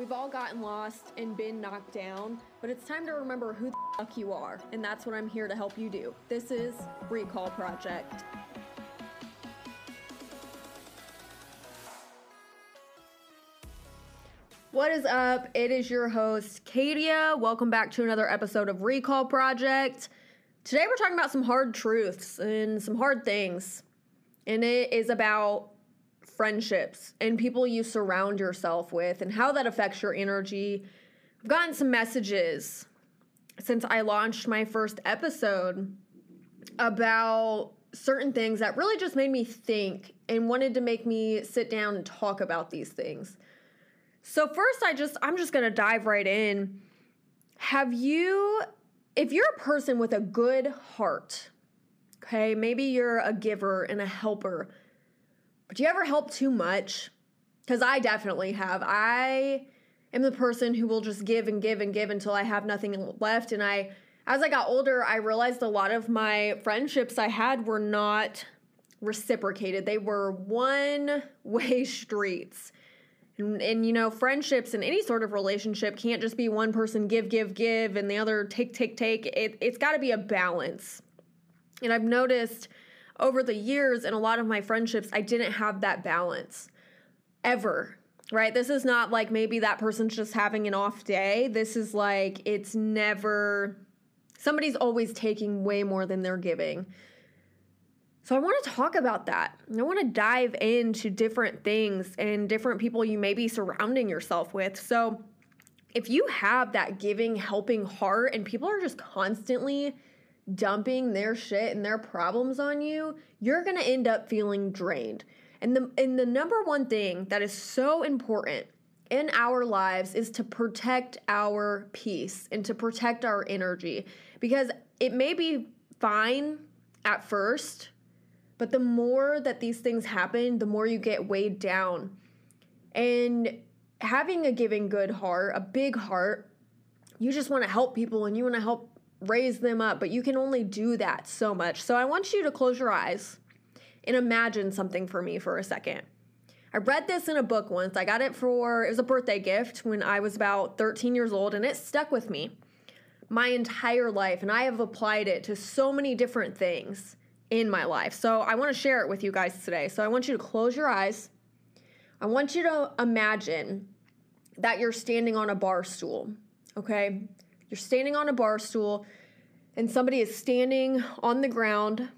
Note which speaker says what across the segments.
Speaker 1: We've all gotten lost and been knocked down, but it's time to remember who the fuck you are, and that's what I'm here to help you do. This is Recall Project. What is up? It is your host, Katia. Welcome back to another episode of Recall Project. Today we're talking about some hard truths and some hard things. And it is about friendships and people you surround yourself with and how that affects your energy. I've gotten some messages since I launched my first episode about certain things that really just made me think and wanted to make me sit down and talk about these things. So first I just I'm just going to dive right in. Have you if you're a person with a good heart, okay, maybe you're a giver and a helper, do you ever help too much? Because I definitely have. I am the person who will just give and give and give until I have nothing left. And I, as I got older, I realized a lot of my friendships I had were not reciprocated, they were one way streets. And, and, you know, friendships and any sort of relationship can't just be one person give, give, give, and the other take, take, take. It, it's got to be a balance. And I've noticed over the years in a lot of my friendships, I didn't have that balance ever. Right? This is not like maybe that person's just having an off day. This is like it's never, somebody's always taking way more than they're giving. So I want to talk about that. I want to dive into different things and different people you may be surrounding yourself with. So if you have that giving, helping heart and people are just constantly dumping their shit and their problems on you, you're going to end up feeling drained. And the and the number one thing that is so important in our lives is to protect our peace and to protect our energy because it may be fine at first, but the more that these things happen, the more you get weighed down. And having a giving good heart, a big heart, you just want to help people and you want to help raise them up, but you can only do that so much. So I want you to close your eyes and imagine something for me for a second. I read this in a book once. I got it for, it was a birthday gift when I was about 13 years old, and it stuck with me my entire life. And I have applied it to so many different things in my life. So I want to share it with you guys today. So I want you to close your eyes. I want you to imagine that you're standing on a bar stool, okay? You're standing on a bar stool and somebody is standing on the ground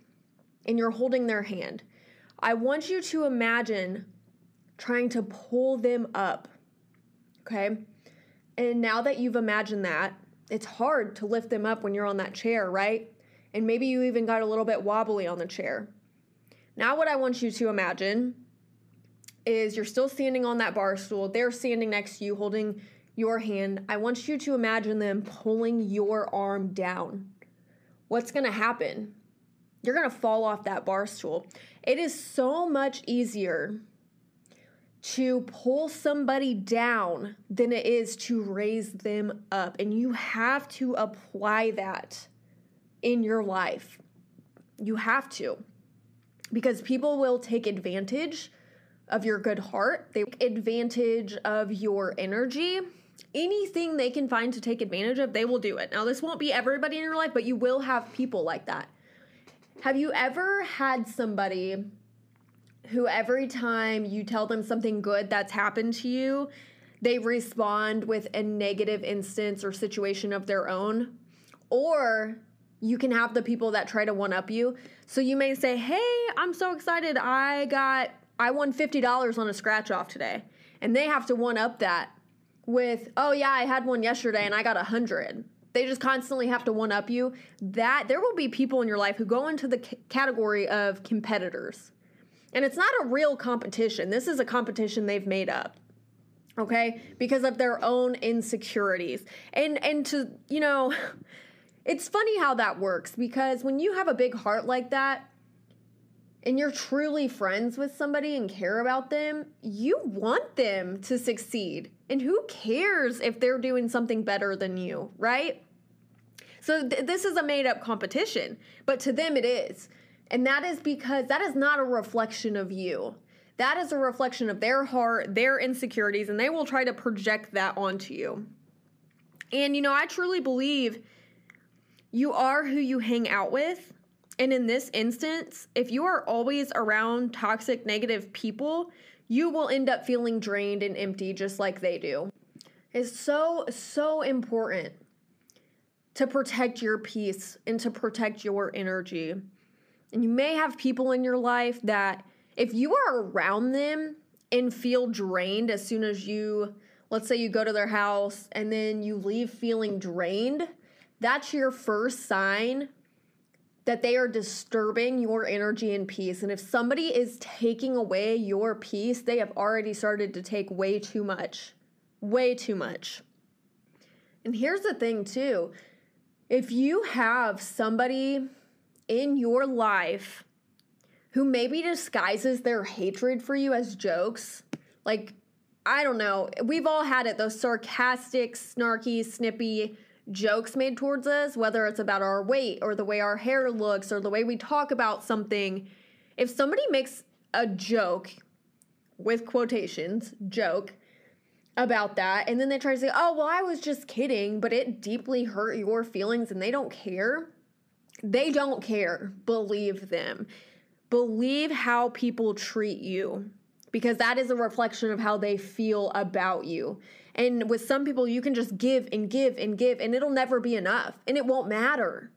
Speaker 1: and you're holding their hand. I want you to imagine trying to pull them up. Okay? And now that you've imagined that, it's hard to lift them up when you're on that chair, right? And maybe you even got a little bit wobbly on the chair. Now, what I want you to imagine is you're still standing on that bar stool. They're standing next to you holding your hand, I want you to imagine them pulling your arm down. What's going to happen? You're going to fall off that bar stool. It is so much easier to pull somebody down than it is to raise them up. And you have to apply that in your life. You have to. Because people will take advantage of your good heart, they take advantage of your energy anything they can find to take advantage of, they will do it. Now, this won't be everybody in your life, but you will have people like that. Have you ever had somebody who every time you tell them something good that's happened to you, they respond with a negative instance or situation of their own? Or you can have the people that try to one up you. So you may say, Hey, I'm so excited. I got, I won $50 on a scratch off today. And they have to one up that with, oh yeah, I had one yesterday and I got a hundred. They just constantly have to one up you. That there will be people in your life who go into the c- category of competitors. And it's not a real competition. This is a competition they've made up. Okay? Because of their own insecurities. And and to, you know, it's funny how that works because when you have a big heart like that, and you're truly friends with somebody and care about them, you want them to succeed. And who cares if they're doing something better than you, right? So th- this is a made up competition, but to them it is. And that is because that is not a reflection of you. that is a reflection of their heart, their insecurities, and they will try to project that onto you. And, you know, I truly believe you are who you hang out with. And in this instance, if you are always around toxic, negative people, you will end up feeling drained and empty just like they do. It's so, so important to protect your peace and to protect your energy. And you may have people in your life that, if you are around them and feel drained as soon as you, let's say you go to their house and then you leave feeling drained, that's your first sign that they are disturbing your energy and peace. And if somebody is taking away your peace, they have already started to take way too much. Way too much. And here's the thing, too if you have somebody in your life who maybe disguises their hatred for you as jokes, like, I don't know, we've all had it, those sarcastic, snarky, snippy jokes made towards us, whether it's about our weight or the way our hair looks or the way we talk about something. If somebody makes a joke, with quotations, joke, about that and then they try to say, "Oh, well, I was just kidding," but it deeply hurt your feelings and they don't care. They don't care. Believe them. Believe how people treat you because that is a reflection of how they feel about you. And with some people, you can just give and give and give, and it'll never be enough, and it won't matter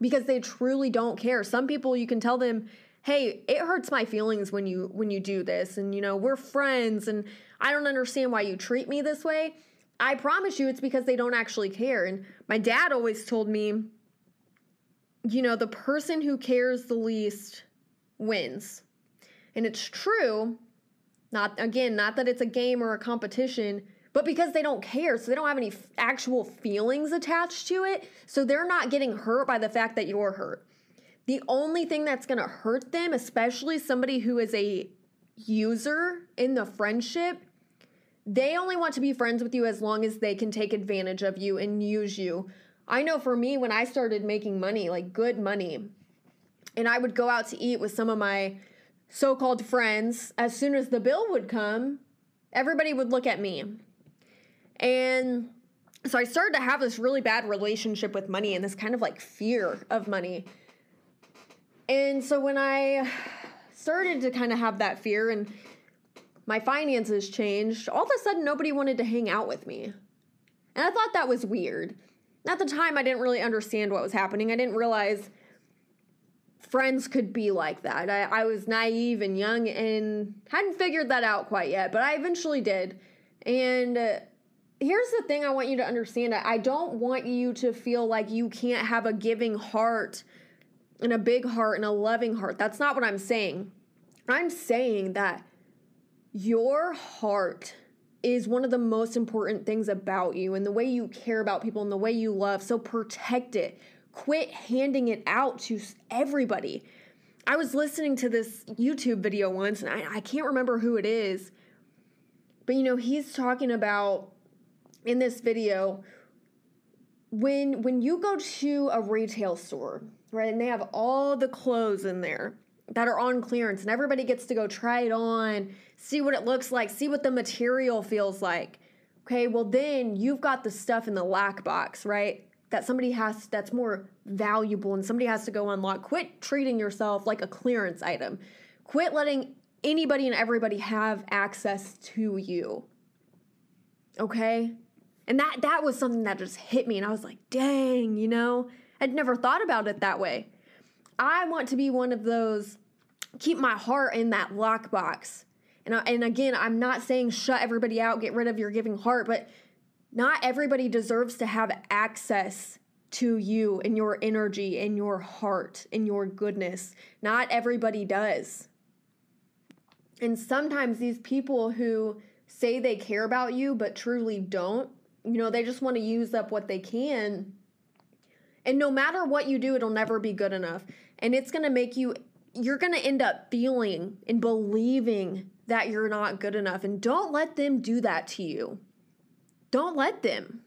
Speaker 1: because they truly don't care. Some people, you can tell them, "Hey, it hurts my feelings when you when you do this, and you know we're friends, and I don't understand why you treat me this way. I promise you it's because they don't actually care. And my dad always told me, you know, the person who cares the least wins. And it's true. Not again, not that it's a game or a competition, but because they don't care, so they don't have any f- actual feelings attached to it, so they're not getting hurt by the fact that you're hurt. The only thing that's going to hurt them, especially somebody who is a user in the friendship, they only want to be friends with you as long as they can take advantage of you and use you. I know for me, when I started making money, like good money, and I would go out to eat with some of my so called friends, as soon as the bill would come, everybody would look at me. And so I started to have this really bad relationship with money and this kind of like fear of money. And so when I started to kind of have that fear and my finances changed, all of a sudden nobody wanted to hang out with me. And I thought that was weird. At the time, I didn't really understand what was happening. I didn't realize friends could be like that. I, I was naive and young and hadn't figured that out quite yet, but I eventually did. And uh, here's the thing I want you to understand I don't want you to feel like you can't have a giving heart and a big heart and a loving heart. That's not what I'm saying. I'm saying that your heart is one of the most important things about you and the way you care about people and the way you love. So protect it. Quit handing it out to everybody. I was listening to this YouTube video once and I, I can't remember who it is, but you know, he's talking about in this video when when you go to a retail store, right, and they have all the clothes in there that are on clearance and everybody gets to go try it on, see what it looks like, see what the material feels like. Okay, well then you've got the stuff in the lock box, right? That somebody has that's more valuable and somebody has to go unlock. Quit treating yourself like a clearance item. Quit letting anybody and everybody have access to you. Okay? And that that was something that just hit me and I was like, "Dang, you know, I'd never thought about it that way." I want to be one of those keep my heart in that lockbox. And I, and again, I'm not saying shut everybody out, get rid of your giving heart, but not everybody deserves to have access to you and your energy and your heart and your goodness. Not everybody does. And sometimes these people who say they care about you but truly don't, you know, they just want to use up what they can. And no matter what you do, it'll never be good enough and it's going to make you you're going to end up feeling and believing that you're not good enough and don't let them do that to you don't let them